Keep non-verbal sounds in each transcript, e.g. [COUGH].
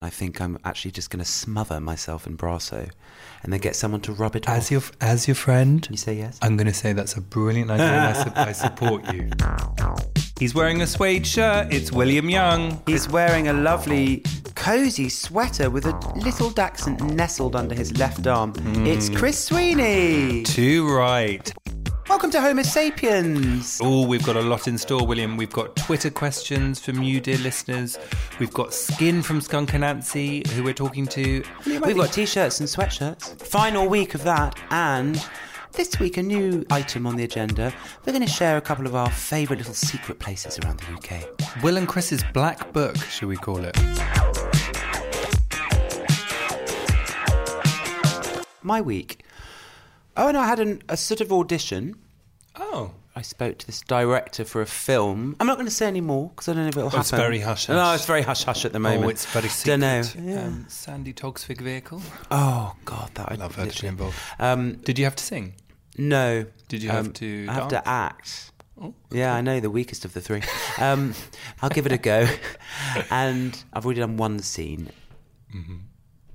I think I'm actually just going to smother myself in Brasso and then get someone to rub it off. As your as your friend, you say yes? I'm going to say that's a brilliant idea. and I, su- I support you. [LAUGHS] He's wearing a suede shirt. It's William Young. He's wearing a lovely, cozy sweater with a little dachshund nestled under his left arm. It's hmm. Chris Sweeney. Too right. Welcome to Homo Sapiens. Oh, we've got a lot in store, William. We've got Twitter questions from you, dear listeners. We've got Skin from Skunk Anansie, who we're talking to. We've got t-shirts and sweatshirts. Final week of that, and this week a new item on the agenda. We're going to share a couple of our favourite little secret places around the UK. Will and Chris's Black Book, should we call it? My week. Oh, and I had an, a sort of audition. Oh. I spoke to this director for a film. I'm not going to say any more because I don't know if it'll happen. it's very hush-hush. No, it's very hush hush at the moment. Oh, it's very secret. Don't know. Yeah. Um, Sandi Toksvig vehicle. oh God, that I Love her to be involved. Um, Did you have to sing? no. Did you have Um, to I have to act. Oh, Yeah, I know the weakest of the three. Um, I'll give it a go. [LAUGHS] and I've already done one scene. Mm-hmm.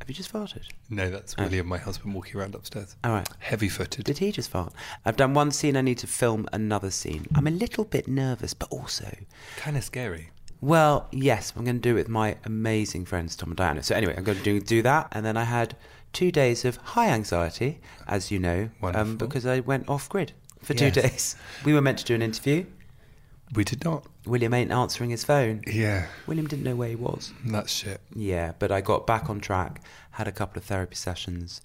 Have you just farted? No, that's William, my husband, walking around upstairs. All right. Heavy footed. Did he just fart? I've done one scene. I need to film another scene. I'm a little bit nervous, but also, Kind of scary. well, yes, I'm going to do it with my amazing friends Tom and Diana. So anyway, I'm going to do, do that, and then I had two days of high anxiety, as you know, um, because I went off grid for two Yes. days. We were meant to do an interview. We did not. William ain't answering his phone. Yeah, William didn't know where he was. that's shit. Yeah, but I got back on track, had a couple of therapy sessions,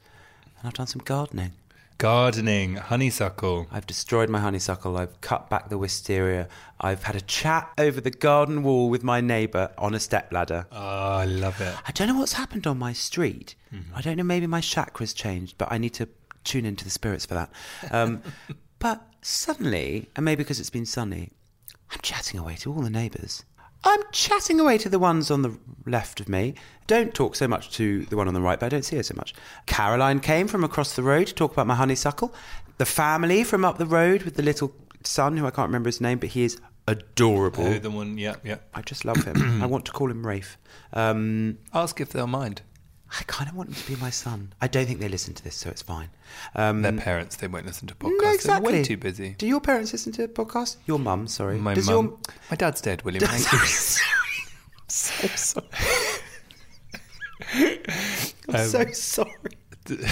and I've done some gardening. Gardening, honeysuckle. I've destroyed my honeysuckle. I've cut back the wisteria. I've had a chat over the garden wall with my neighbour on a stepladder. Oh, I love it. I don't know what's happened on my street. I don't know. Maybe my chakras changed, but I need to tune into the spirits for that. Um, [LAUGHS] but suddenly, and maybe because it's been sunny, I'm chatting away to all the neighbours. I'm chatting away to the ones on the left of me. Don't talk so much to the one on the right, but I don't see her so much. Caroline came from across the road to talk about my honeysuckle. The family from up the road with the little son, who I can't remember his name, but he is adorable. Oh, the one, yeah, yeah. I just love him. [CLEARS THROAT] I want to call him Rafe. Um, Ask if they'll mind. I kind of want him to be my son. I don't think they listen to this, so it's fine. Um, Their parents, they won't listen to podcasts. no, exactly. They're way too busy. Do your parents listen to podcasts? Your mum, sorry. My Does mum. Your... My dad's dead, William. Thank you. [LAUGHS] so sorry. I'm so sorry. [LAUGHS]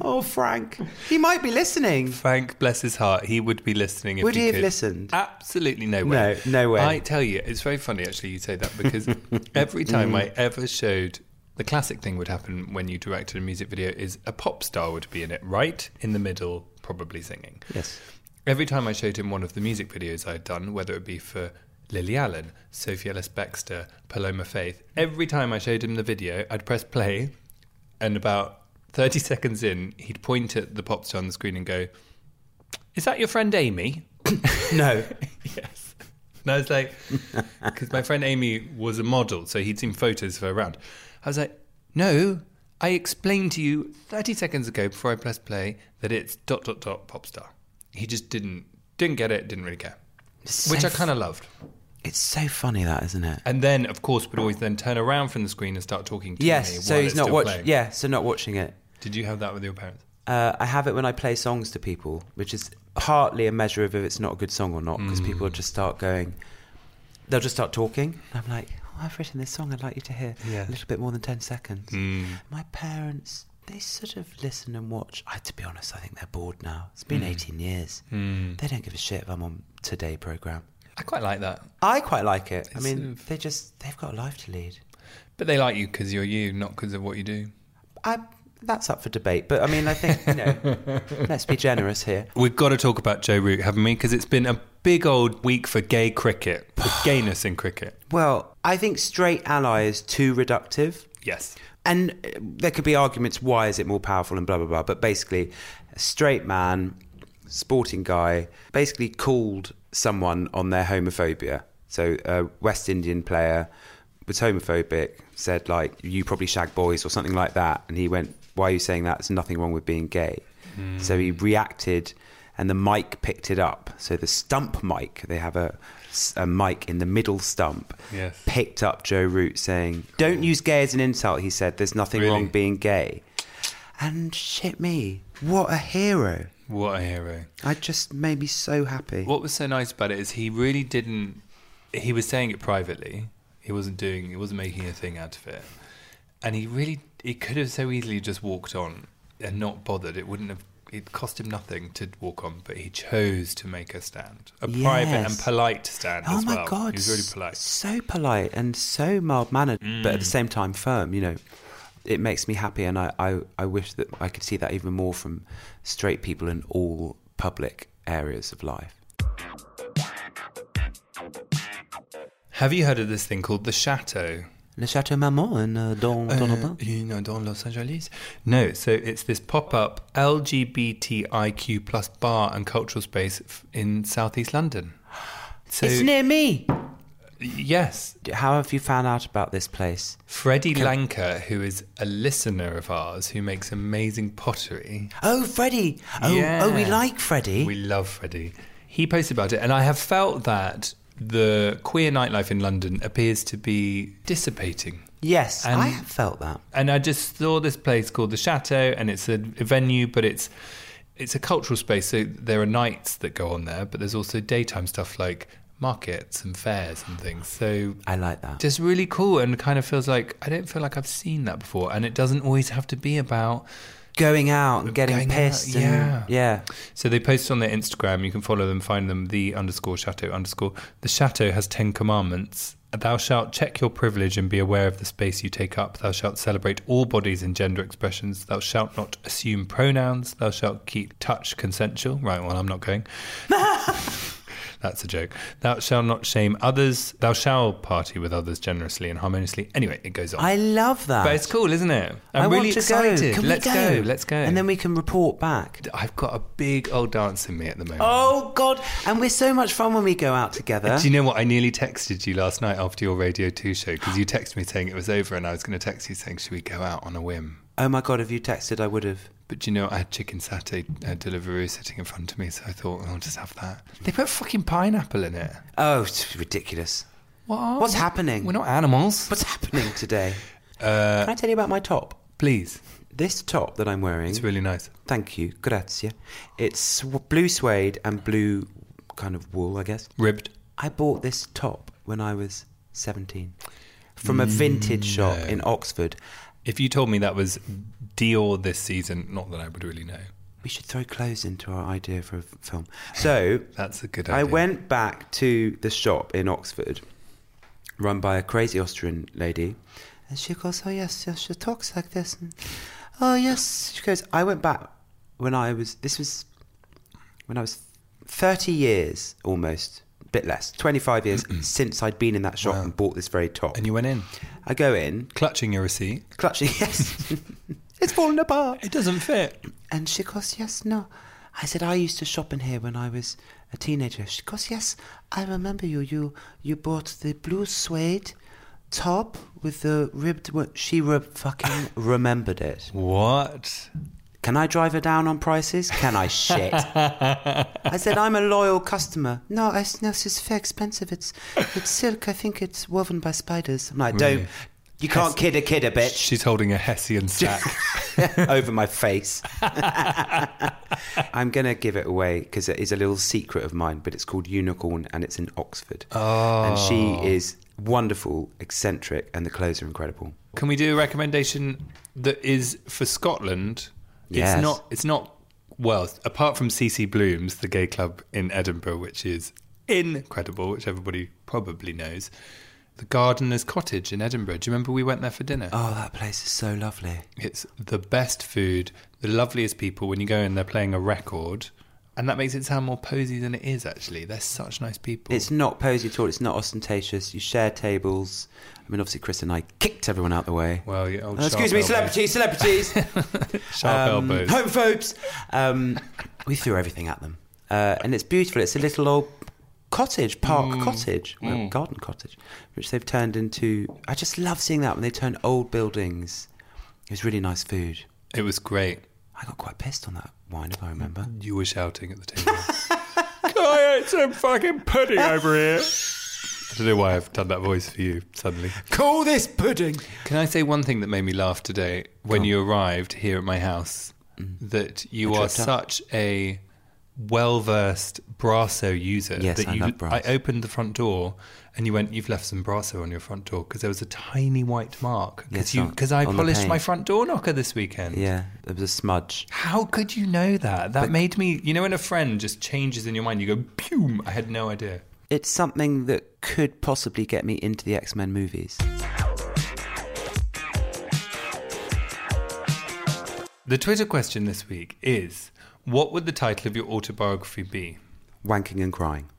Oh, Frank. He might be listening. Frank, bless his heart, he would be listening if Would he have could. listened? Absolutely no way. No, no way. I tell you, it's very funny actually you say that because [LAUGHS] every time I ever showed the classic thing would happen when you directed a music video is a pop star would be in it, right? In the middle, probably singing. Yes. Every time I showed him one of the music videos I'd done, whether it be for Lily Allen, Sophie Ellis Bextor, Paloma Faith, every time I showed him the video, I'd press play, and about 30 [LAUGHS] seconds in, he'd point at the pop star on the screen and go, Is that your friend Amy? [LAUGHS] No. [LAUGHS] yes. And I was like, because my friend Amy was a model, so he'd seen photos of her around. I was like, no, I explained to you 30 seconds ago before I pressed play that it's dot dot dot pop star. He just didn't didn't get it, didn't really care, It's which I kind of loved. It's so funny, that, isn't it? And then, of course, would always then turn around from the screen and start talking to me. Yes, so while he's not watching. Yeah, so not watching it. Did you have that with your parents? Uh, I have it when I play songs to people, which is partly a measure of if it's not a good song or not, because people Mm. just start going, they'll just start talking. I'm like, I've written this song, I'd like you to hear Yeah. a little bit more than 10 seconds. Mm. My parents, they sort of listen and watch. I, to be honest, I think they're bored now. It's been 18 years. Mm. They don't give a shit if I'm on Today programme. I quite like that. I quite like it. I mean, sort of- they just, they've got a life to lead. But they like you because you're you, not because of what you do. I, that's up for debate, but I mean, I think, you know, [LAUGHS] let's be generous here. We've got to talk about Joe Root, haven't we? Because it's been a big old week for gay cricket, for [SIGHS] gayness in cricket. Well, I think straight ally is too reductive. Yes. And uh, there could be arguments why is it more powerful and blah blah blah. But basically, a straight man, sporting guy, basically called someone on their homophobia. So a West Indian player was homophobic, said like you probably shag boys or something like that, and he went, "Why are you saying that? There's nothing wrong with being gay." So he reacted, and the mic picked it up. So the stump mic, they have a, a mic in the middle stump, Yes. picked up Joe Root saying, "Don't use gay as an insult." He said, "There's nothing Really? wrong being gay." And shit me, what a hero! What a hero. I just made me so happy. What was so nice about it is he really didn't. He was saying it privately. He wasn't doing. He wasn't making a thing out of it. And he really. He could have so easily just walked on and not bothered. It wouldn't have. It cost him nothing to walk on, but he chose to make a stand, a private and polite stand Oh as my well. god, he was really polite. Mm. so polite and so mild mannered, but at the same time firm. You know, it makes me happy, and I, I, I wish that I could see that even more from straight people in all public areas of life. Have you heard of this thing called the Chateau? Le Chateau Marmont in uh, Don Uh, Donovan. you know, dans Los Angeles? No, so it's this pop-up LGBTIQ plus bar and cultural space f- in southeast London. So it's near me. yes, How have you found out about this place? Freddie Lanker, who is a listener of ours, who makes amazing pottery. Oh, Freddie. Oh, oh, we like Freddie. We love Freddie. He posted about it, and I have felt that the queer nightlife in London appears to be dissipating. yes, And- I have felt that. and I just saw this place called the Chateau, and it's a, a venue, but it's it's a cultural space. So there are nights that go on there, but there's also daytime stuff like markets and fairs and things. So I like that. just really cool, and kind of feels like I don't feel like I've seen that before, and it doesn't always have to be about. Going out and getting Going out, pissed. and- yeah. yeah. So they post on their Instagram. You can follow them, find them the underscore chateau underscore. The chateau has ten commandments. Thou shalt check your privilege and be aware of the space you take up. Thou shalt celebrate all bodies and gender expressions. Thou shalt not assume pronouns. Thou shalt keep touch consensual. Right, well, I'm not going. [LAUGHS] That's a joke. Thou shalt not shame others. Thou shalt party with others generously and harmoniously. Anyway, it goes on. I love that. but it's cool, isn't it? I'm I really excited. Go. Let's we go? Let's go. And then we can report back. I've got a big old dance in me at the moment. Oh God! And we're so much fun when we go out together. Do you know what? I nearly texted you last night after your Radio 2 show because you texted me saying it was over and I was going to text you saying, should we go out on a whim? oh my God! If you texted, I would have. But do you know, I had chicken satay uh, Deliveroo sitting in front of me, so I thought, I'll just have that. They put fucking pineapple in it. Oh, it's ridiculous. What? What's happening? We're not animals. What's happening today? [LAUGHS] Uh, Can I tell you about my top? please. This top that I'm wearing. It's really nice. Thank you, grazie. It's blue suede and blue kind of wool, I guess. Ribbed. I bought this top when I was 17 from a vintage shop in Oxford. If you told me that was Dior this season, not that I would really know. We should throw clothes into our idea for a film. So [LAUGHS] That's a good idea. I went back to the shop in Oxford, run by a crazy Austrian lady, and she goes, "Oh yes, yes." She talks like this, and oh yes. She goes, "I went back when I was. This was when I was thirty years almost, a bit less, twenty-five years since I'd been in that shop Wow. and bought this very top." And you went in, I go in, clutching your receipt. clutching. [LAUGHS] Yes, [LAUGHS] it's falling apart. It doesn't fit. And she goes, Yes, no. I said, I used to shop in here when I was a teenager. She goes, Yes, I remember you. You you bought the blue suede top with the ribbed. wo-" She re- fucking remembered it. What? Can I drive her down on prices? Can I shit? I said, I'm a loyal customer. No, I, no, is very expensive. It's it's silk. I think it's woven by spiders. I'm like, don't. You can't kid a kid a bitch She's holding a Hessian [LAUGHS] sack. over my face. I'm going to give it away because it is a little secret of mine, but it's called Unicorn and it's in Oxford. Oh. And she oh. is wonderful, eccentric, and the clothes are incredible. Can we do a recommendation that is for Scotland? Yes. It's not. It's not. Well, apart from CC Blooms, the gay club in Edinburgh, which is incredible, which everybody probably knows. The Gardener's Cottage in Edinburgh. Do you remember we went there for dinner? Oh, that place is so lovely. It's the best food, the loveliest people. When you go in, they're playing a record And that makes it sound more posy than it is, actually. They're such nice people. It's not posy at all. It's not ostentatious. You share tables. I mean, obviously, Chris and I kicked everyone out the way. well, yeah, old Uh, excuse me, elbows. celebrities, celebrities. [LAUGHS] Sharp um, elbows. homophobes. Um, we threw everything at them, uh, and it's beautiful. It's a little old cottage, park Mm. cottage, well, garden cottage, which they've turned into. I just love seeing that when they turn old buildings. It was really nice food. It was great. I got quite pissed on that wine, if I remember. [LAUGHS] You were shouting at the table. [LAUGHS] I ate some fucking pudding over here? I don't know why I've done that voice for you suddenly. Call this pudding. Can I say one thing that made me laugh today when you arrived here at my house? That you Mm. I are tripped up. such a well versed Brasso user. Yes, that I you, love Brasso. I opened the front door and you went, You've left some Brasso on your front door because there was a tiny white mark. because Yes, Because on- I polished my front door knocker this weekend. Yeah, there was a smudge. How could you know that? That made me, you know, when a friend just changes in your mind, you go, Pew! I had no idea. It's something that could possibly get me into the X Men movies. The Twitter question this week is What would the title of your autobiography be? Wanking and crying.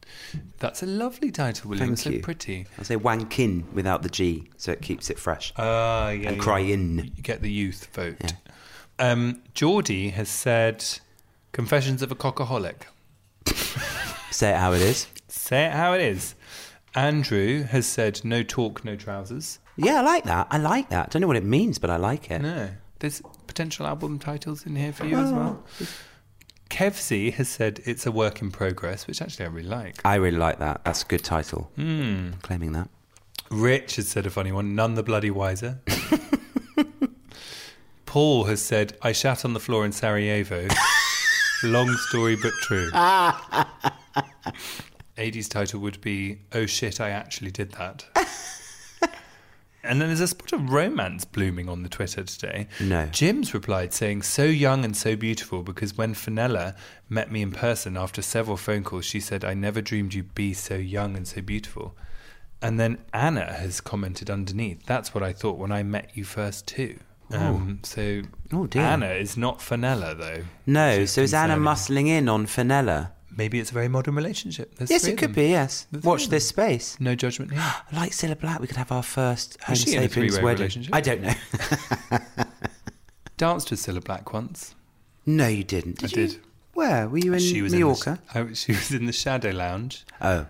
That's a lovely title, William. Thank it's so you. pretty. I'll say wankin without the G, so it keeps it fresh. Ah, yeah. and yeah. crying. You get the youth vote. Yeah. Um, Geordie has said Confessions of a Cockaholic. [LAUGHS] Say it how it is. Say it how it is. Andrew has said No talk, no trousers. Yeah, I like that. I like that. Don't know what it means, but I like it. No. There's potential album titles in here for you as well. Kevsey has said it's a work in progress, which actually I really like. I really like that. That's a good title. Hmm. Claiming that. Rich has said a funny one, none the bloody wiser. [LAUGHS] Paul has said, I shat on the floor in Sarajevo. [LAUGHS] Long story, but true. [LAUGHS] 80s title would be, Oh shit, I actually did that. And then there's a spot of romance blooming on the Twitter today. No. Jim's replied saying, So young and so beautiful because when Fenella met me in person after several phone calls, she said, I never dreamed you'd be so young and so beautiful. And then Anna has commented underneath, That's what I thought when I met you first, too. Um, so Oh, dear. Anna is not Fenella, though. No, so is Anna muscling in on Fenella? Maybe it's a very modern relationship. There's Yes, it could be, yes. Watch this space. No judgment here. [GASPS] Like Cilla Black. We could have our first Homo Was she in a sapiens wedding. relationship? I don't know. [LAUGHS] Danced with Cilla Black once. no, you didn't. Did I you? did. Where? Were you in she was Mallorca? In the, I, she [LAUGHS] was in the Shadow Lounge, Oh,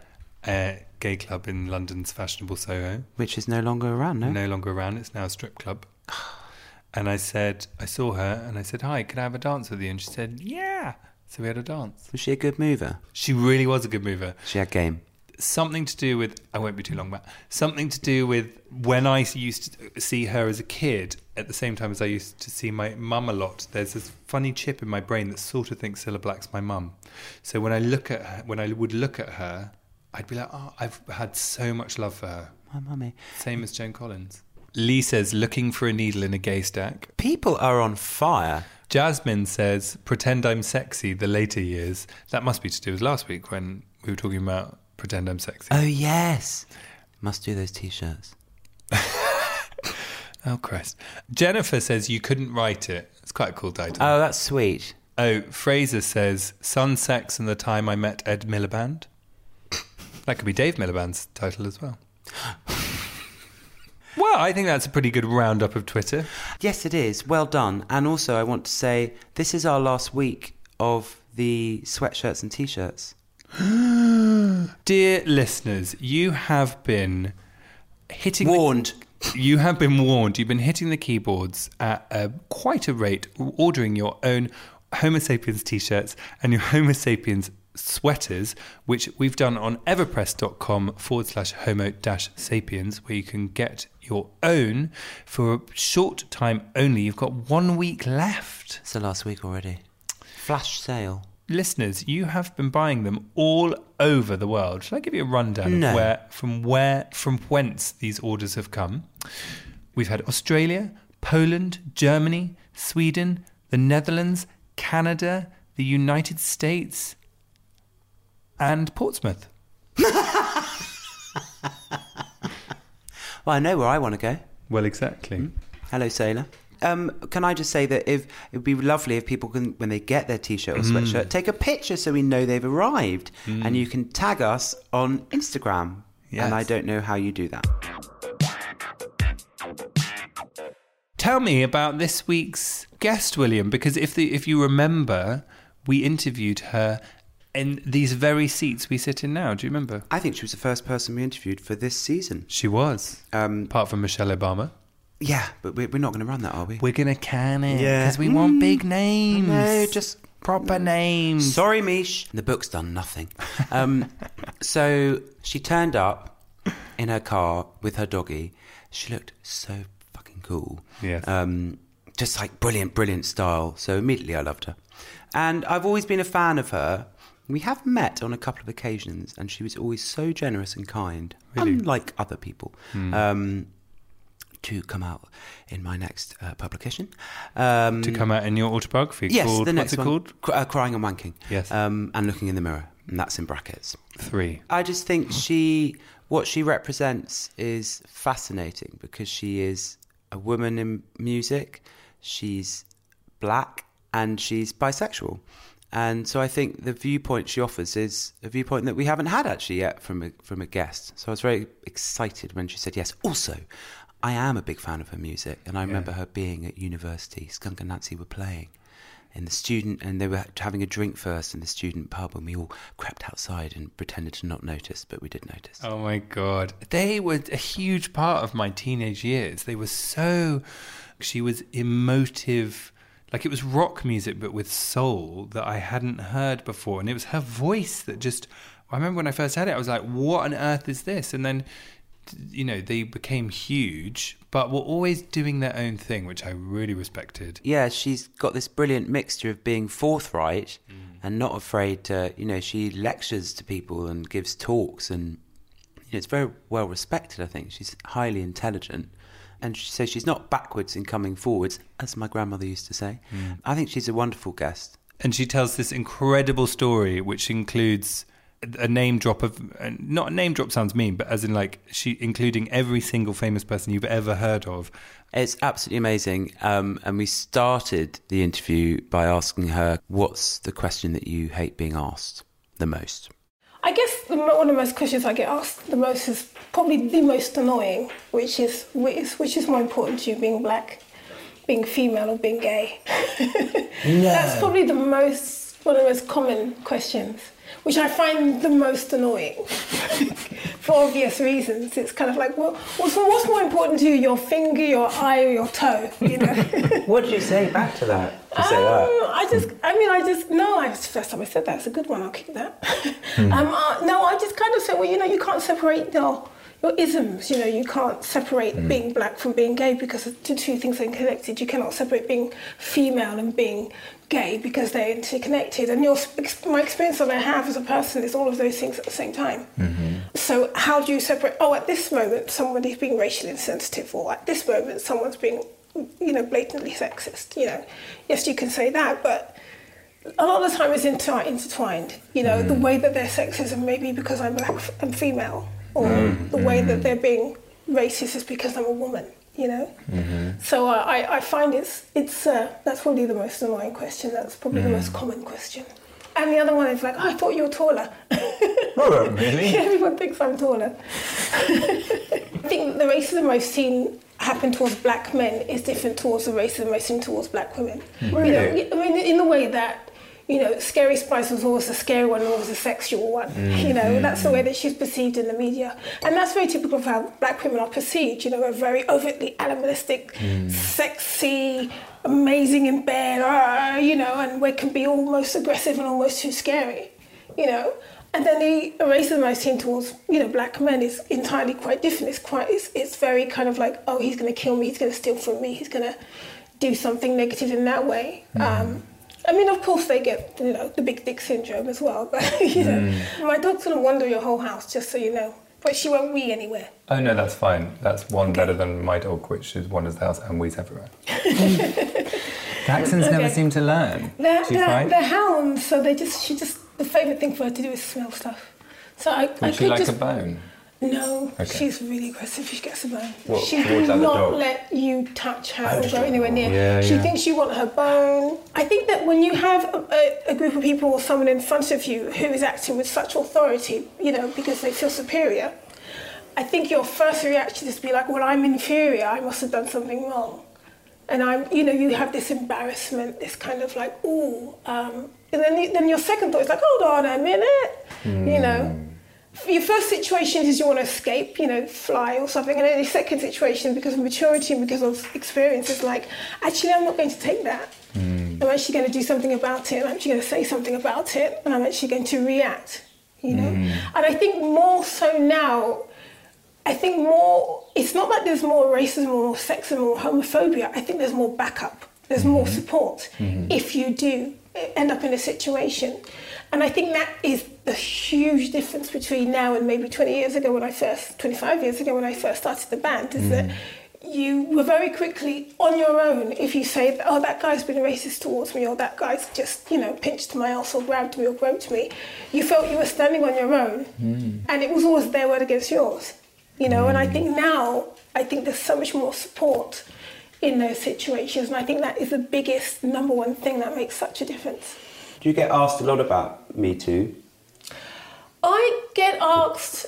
uh, gay club in London's fashionable Soho. which is no longer around, no? No longer around. It's now a strip club. [SIGHS] And I said, I saw her, and I said, "Hi, can I have a dance with you?" And she said, "Yeah." So we had a dance. Was she a good mover? She really was a good mover. She had game. something to do with I won't be too long but something to do with when I used to see her as a kid at the same time as I used to see my mum a lot there's this funny chip in my brain that sort of thinks Cilla Black's my mum so when I look at her when I would look at her I'd be like oh I've had so much love for her My mummy. same as Joan Collins Lee says looking for a needle in a gay stack People are on fire. Jasmine says pretend I'm sexy the later years that must be to do with last week when we were talking about pretend I'm sexy Oh, yes. Must do those t shirts. [LAUGHS] Oh Christ! Jennifer says you couldn't write it. It's quite a cool title. Oh, that's sweet. oh, Fraser says "Sun, Sex, and the Time I Met Ed Miliband." [LAUGHS] That could be Dave Miliband's title as well. [LAUGHS] I think that's a pretty good roundup of Twitter. Yes, it is. Well done. And also, I want to say this is our last week of the sweatshirts and t shirts. [GASPS] Dear listeners, you have been hitting the- Warned. [LAUGHS] you have been warned. You've been hitting the keyboards at uh, quite a rate, ordering your own Homo sapiens t shirts and your Homo sapiens sweaters, which we've done on everpress.com forward slash homo dash sapiens, where you can get your own for a short time only. You've got one week left. It's the last week already. Flash sale. Listeners, you have been buying them all over the world. Shall I give you a rundown No. of where, from where, from whence these orders have come? We've had Australia, Poland, Germany, Sweden, the Netherlands, Canada, the United States, and Portsmouth. [LAUGHS] Well, I know where I want to go. Well, exactly. Hmm? Hello, sailor. um, can I just say that if it would be lovely if people can, when they get their t-shirt or mm. sweatshirt, take a picture so we know they've arrived, mm. and you can tag us on Instagram. Yes. And I don't know how you do that. Tell me about this week's guest, William, because if the if you remember, we interviewed her in these very seats we sit in now. Do you remember? I think she was the first person we interviewed for this season. She was. Um, Apart from Michelle Obama. yeah, but we're, we're not going to run that, are we? We're gonna can it. Yeah. Because we want big names. No, just proper names. Sorry, Mish. The book's done nothing. [LAUGHS] Um, so she turned up in her car with her doggy. She looked so fucking cool. Yes. Um, just like brilliant, brilliant style. So immediately I loved her. And I've always been a fan of her. We have met on a couple of occasions, and she was always so generous and kind, Really? unlike other people. Um, to come out in my next uh, publication. Um, to come out in your autobiography Yes, called the what's it one. called? Cr- uh, Crying and Wanking. Yes. Um, and Looking in the Mirror. And that's in brackets. Three. I just think she, what she represents is fascinating because she is a woman in music, she's black, and she's bisexual. And so I think the viewpoint she offers is a viewpoint that we haven't had actually yet from a, from a guest. So I was very excited when she said yes. Also, I am a big fan of her music, and I remember her being at university. Skunk Anansie were playing in the student, and they were having a drink first in the student pub, and we all crept outside and pretended to not notice, but we did notice. Oh my god. They were a huge part of my teenage years. They were so she was emotive like it was rock music but with soul that I hadn't heard before and it was her voice that just I remember when I first heard it I was like what on earth is this and then you know they became huge but were always doing their own thing which I really respected. yeah, she's got this brilliant mixture of being forthright mm. and not afraid to, you know, she lectures to people and gives talks and you know, it's very well respected, I think. She's highly intelligent. And she says she's not backwards in coming forwards, as my grandmother used to say. I think she's a wonderful guest. and she tells this incredible story which includes a name drop of not a name drop sounds mean but as in like she including every single famous person you've ever heard of It's absolutely amazing. Um, and we started the interview by asking her, What's the question that you hate being asked the most? I guess the, one of the most questions I get asked the most is probably the most annoying, which is which is, which is more important to you, being black, being female, or being gay. [LAUGHS] That's probably the most one of the most common questions, which I find the most annoying [LAUGHS] for obvious reasons. It's kind of like, well, what's, what's more important to you, your finger, your eye, or your toe? You know. [LAUGHS] What do you say back to that? Um, I just, I mean, I just, no, I, the first time I said that. It's a good one, I'll keep that. um, uh, no, I just kind of said, well, you know, you can't separate your, your isms, you know, you can't separate mm. being black from being gay because the two things are connected. You cannot separate being female and being gay because they're interconnected. And your, my experience that I have as a person is all of those things at the same time. Mm-hmm. So how do you separate, oh, at this moment, somebody's being racially insensitive or at this moment, someone's being you know, blatantly sexist. You know, yes, you can say that, but a lot of the time it's inter- intertwined. You know, the mm. way that they're sexism may be because I'm black and female, or the way that they're being racist is because I'm a woman. You know, so uh, I, I find it's it's uh, that's probably the most annoying question. That's probably the most common question. And the other one is like, oh, I thought you were taller. [LAUGHS] oh really [LAUGHS] Everyone thinks I'm taller. [LAUGHS] I think the racism I've seen happen towards black men is different towards the racism I've seen towards black women. You know, Really? I mean, in the way that, you know, Scary Spice was always a scary one, always a sexual one. You know, that's the way that she's perceived in the media. And that's very typical of how black women are perceived. You know, a very overtly animalistic, sexy, amazing in bed, ah, you know, and we can be almost aggressive and almost too scary, you know. And then the racism I've seen towards, you know, black men is entirely quite different. It's quite, it's, it's very kind of like, oh, he's going to kill me, he's going to steal from me, he's going to do something negative in that way. Um, I mean, of course, they get, you know, the big dick syndrome as well. [LAUGHS] But, you know, mm. my dog's going to wander your whole house, just so you know. But she won't wee anywhere. Oh no, that's fine. That's one better than my dog, which is wanders the house and wees everywhere. [LAUGHS] Dachshunds never seem to learn. They're, they're, they're hounds, so they just, she just, the favourite thing for her to do is smell stuff. So I, I she could like just, a bone? No, Okay. she's really aggressive. She gets a bone. What, she will not dogs? let you touch her Oh, or go anywhere near. Yeah, she yeah. thinks you want her bone. I think that when you have a, a, group of people or someone in front of you who is acting with such authority, you know, because they feel superior, I think your first reaction is to be like, well, I'm inferior. I must have done something wrong. And I'm, you know, you have this embarrassment, this kind of like, ooh. Um, and then, then your second thought is like, hold on a minute, you know. Your first situation is you want to escape, you know, fly or something. And then the second situation, because of maturity and because of experience, is like, actually, I'm not going to take that. Hmm. I'm actually going to do something about it. I'm actually going to say something about it. And I'm actually going to react, you know. Hmm. And I think more so now, I think more, it's not that there's more racism or more sexism or homophobia. I think there's more backup, there's more hmm. support if you do end up in a situation. And I think that is the huge difference between now and maybe 20 years ago when I first, 25 years ago when I first started the band, is that mm. you were very quickly on your own if you say, oh, that guy's been racist towards me, or that guy's just, you know, pinched my ass or grabbed me or groped me. You felt you were standing on your own, mm. and it was always their word against yours, you know. And I think mm. now, I think there's so much more support in those situations, and I think that is the biggest number one thing that makes such a difference. Do you get asked a lot about Me Too? I get asked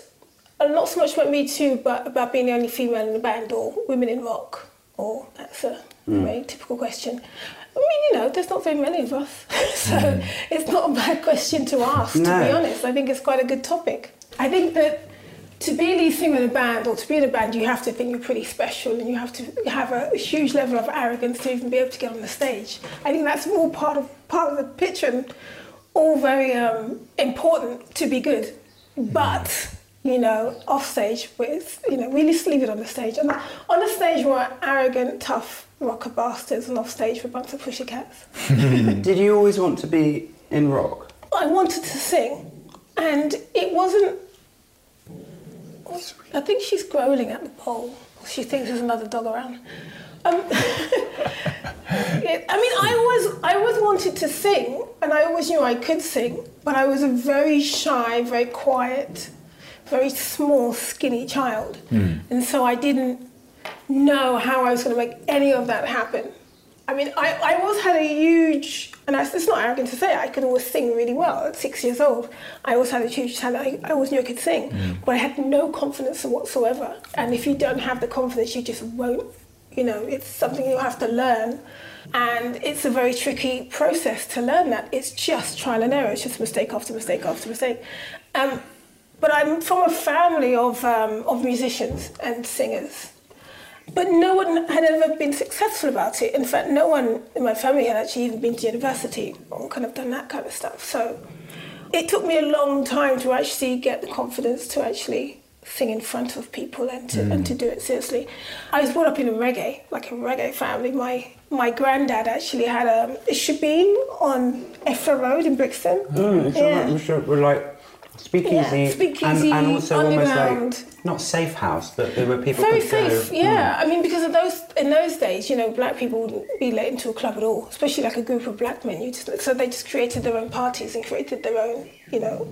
not so much about Me Too, but about being the only female in the band or women in rock. Or that's a hmm. very typical question. I mean, you know, there's not very many of us, [LAUGHS] so hmm. it's not a bad question to ask. To be honest, I think it's quite a good topic. I think that to be a lead singer in a band or to be in a band, you have to think you're pretty special and you have to have a huge level of arrogance to even be able to get on the stage. I think that's all part of part of the picture and all very um, important to be good. But you know, off stage, with you know, we just leave it on the stage. And on the stage, we're arrogant, tough rocker bastards, and off stage, we're a bunch of pushy cats. [LAUGHS] Did you always want to be in rock? I wanted to sing, and it wasn't. I think she's growling at the pole. She thinks there's another dog around. Um, [LAUGHS] it- I mean, I always, I always wanted to sing, and I always knew I could sing, but I was a very shy, very quiet, very small, skinny child, and so I didn't know how I was going to make any of that happen. I mean, I, I always had a huge, and I, it's not arrogant to say, I could always sing really well at six years old. I always had a huge talent. I, I always knew I could sing, but I had no confidence whatsoever. And if you don't have the confidence, you just won't. You know, it's something you have to learn. And it's a very tricky process to learn that. It's just trial and error. It's just mistake after mistake after mistake. Um, but I'm from a family of, um, of musicians and singers. But no one had ever been successful about it. In fact, no one in my family had actually even been to university or kind of done that kind of stuff. So it took me a long time to actually get the confidence to actually sing in front of people and to, and to mm. do it seriously. I was brought up in a reggae, like a reggae family. My my granddad actually had a, a shebeen on Effra Road in Brixton. Oh, I'm sure we're like speakeasy, Yeah, speakeasy, and, and also almost like not safe house, but there were people Very could go- safe, yeah. I mean, because of those in those days, you know, black people wouldn't be let into a club at all, especially like a group of black men. You just, so they just created their own parties and created their own, you know,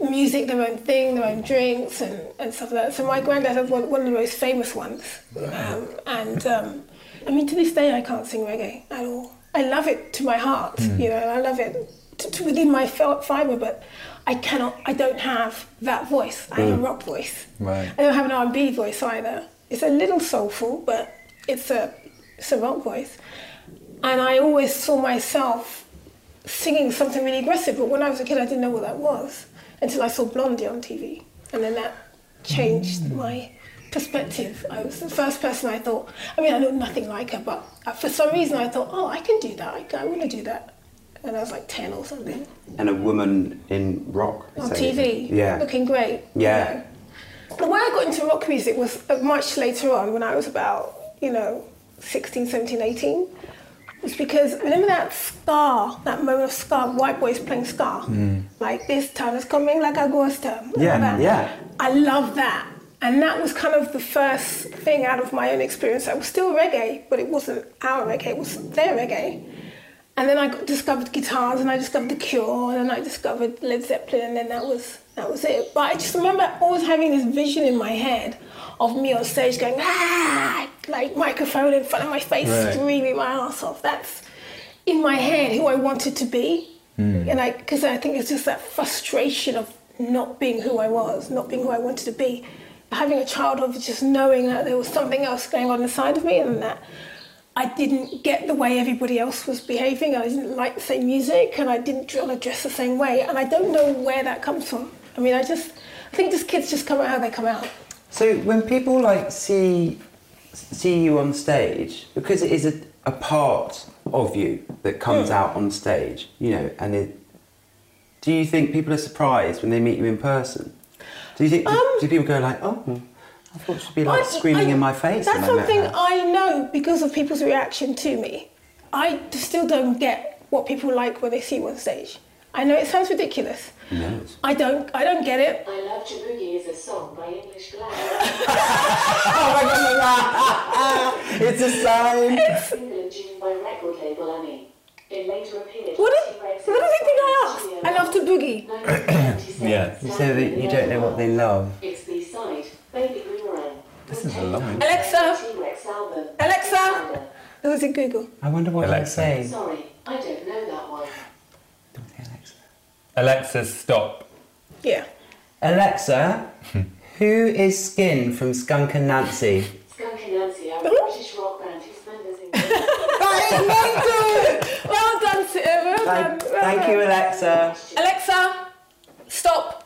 music, their own thing, their own drinks and, and stuff like that. So my granddad had one, one of the most famous ones, um, and um, I mean, to this day, I can't sing reggae at all. I love it to my heart, you know, I love it to, to within my fibre, but I cannot, I don't have that voice. I have a mm. rock voice. Right. I don't have an R&B voice either. It's a little soulful, but it's a it's a rock voice. And I always saw myself singing something really aggressive, but when I was a kid, I didn't know what that was until I saw Blondie on TV, and then that changed my perspective. I was the first person I thought. I mean, I know nothing like her, but for some reason I thought, oh, I can do that. I, I want to do that. And I was like ten or something and a woman in rock on say- TV, Yeah, looking great. Yeah. you know. The way I got into rock music was uh, much later on when I was about, you know, 16, 17, 18. Was because remember that scar, that moment of scar, white boys playing ska? Like this time is coming like a ghost town. Yeah, that? yeah. I love that. And that was kind of the first thing out of my own experience. I was still reggae, but it wasn't our reggae, it was their reggae. And then I got, discovered guitars, and I discovered The Cure, and then I discovered Led Zeppelin, and then that was That was it. But I just remember always having this vision in my head of me on stage going, ah, like microphone in front of my face, Right. screaming my ass off. That's in my head who I wanted to be. And I, because I think it's just that frustration of not being who I was, not being who I wanted to be. Having a childhood of just knowing that there was something else going on inside of me and that I didn't get the way everybody else was behaving. I didn't like the same music and I didn't want to dress the same way. And I don't know where that comes from. I mean, I just, I think just kids just come out how they come out. So when people like see see you on stage, because it is a, a part of you that comes out on stage, you know, and it. Do you think people are surprised when they meet you in person? Do you think do, Um, do people go like, oh, I thought she'd be like I- screaming I- in my face? That's when I met something her? I know because of people's reaction to me. I still don't get what people like when they see you on stage. I know it sounds ridiculous. No, I don't. I don't get it. I Love to Boogie is a song by English Glad. [LAUGHS] Oh it's a sign. single and tune by record label Annie. It later appeared What, on is, what do they think I Studio asked? I love to boogie. Yeah. You say that you don't know what they love. It's B-side, Baby Boomerang. This is a long Alexa, Alexa. It was in Google. I wonder what Alexa. they say. Sorry, I don't know that one. Don't Alexa, Alexa, stop. Yeah. Alexa, hmm. who is Skin from Skunk Anansie? Skunk Anansie are a oh. British rock band whose members include... Well done, Sue. Well done. Thank, Well thank you, Alexa. Alexa, stop.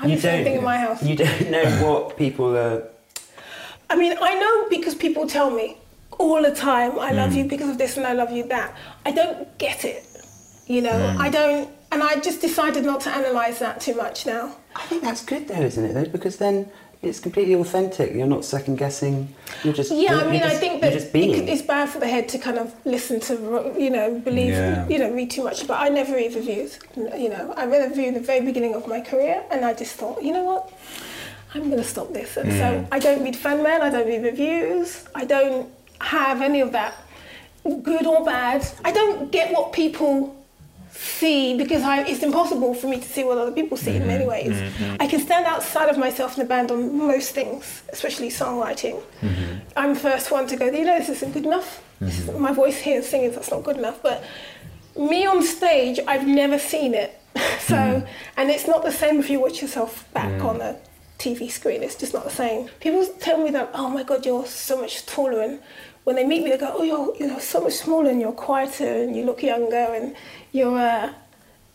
I have the same thing in my house. You don't know [LAUGHS] what people are. I mean, I know because people tell me all the time, I love hmm. you because of this and I love you that. I don't get it. You know, hmm. I don't, and I just decided not to analyse that too much now. I think that's good though, isn't it? Though, because then it's completely authentic. You're not second guessing. You're just. Yeah, you're I mean, just, I think that it it's bad for the head to kind of listen to, you know, believe, Yeah. you know, read too much. But I never read reviews. You know, I read a review in the very beginning of my career, and I just thought, you know what, I'm going to stop this. And so mm. I don't read fan mail. I don't read reviews. I don't have any of that, good or bad. I don't get what people see because I, it's impossible for me to see what other people see in many mm-hmm. ways. Mm-hmm. I can stand outside of myself in the band on most things, especially songwriting. Mm-hmm. I'm the first one to go, you know, this isn't good enough. Is, my voice here singing, that's not good enough. But me on stage, I've never seen it. [LAUGHS] so, and it's not the same if you watch yourself back mm. on a TV screen. It's just not the same. People tell me that, oh my God, you're so much taller. And when they meet me, they go, oh, you're, you're so much smaller and you're quieter and you look younger and you're uh,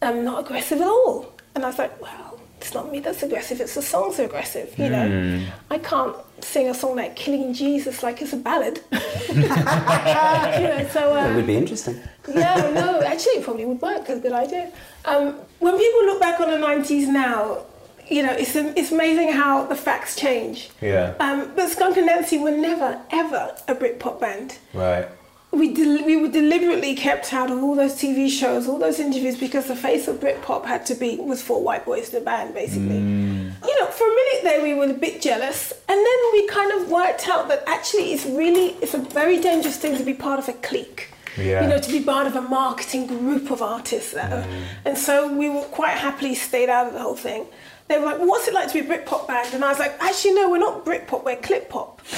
um, not aggressive at all. And I was like, well, it's not me that's aggressive, it's the songs are aggressive, you know. I can't sing a song like Killing Jesus like it's a ballad. [LAUGHS] [LAUGHS] you know, so... Uh, That would be interesting. yeah, no, actually, it probably would work. That's a good idea. Um, when people look back on the 90s now, you know, it's, it's amazing how the facts change. Yeah. Um, but Skunk Anansie were never, ever a Britpop band. Right. We, del- we were deliberately kept out of all those TV shows, all those interviews, because the face of Britpop had to be was four white boys in a band, basically. You know, for a minute there, we were a bit jealous, and then we kind of worked out that actually it's really it's a very dangerous thing to be part of a clique. Yeah. you know, to be part of a marketing group of artists. Mm. And so we were quite happily stayed out of the whole thing. They were like, "What's it like to be a Britpop band?" And I was like, "Actually, no, we're not Britpop. We're clit pop." [LAUGHS]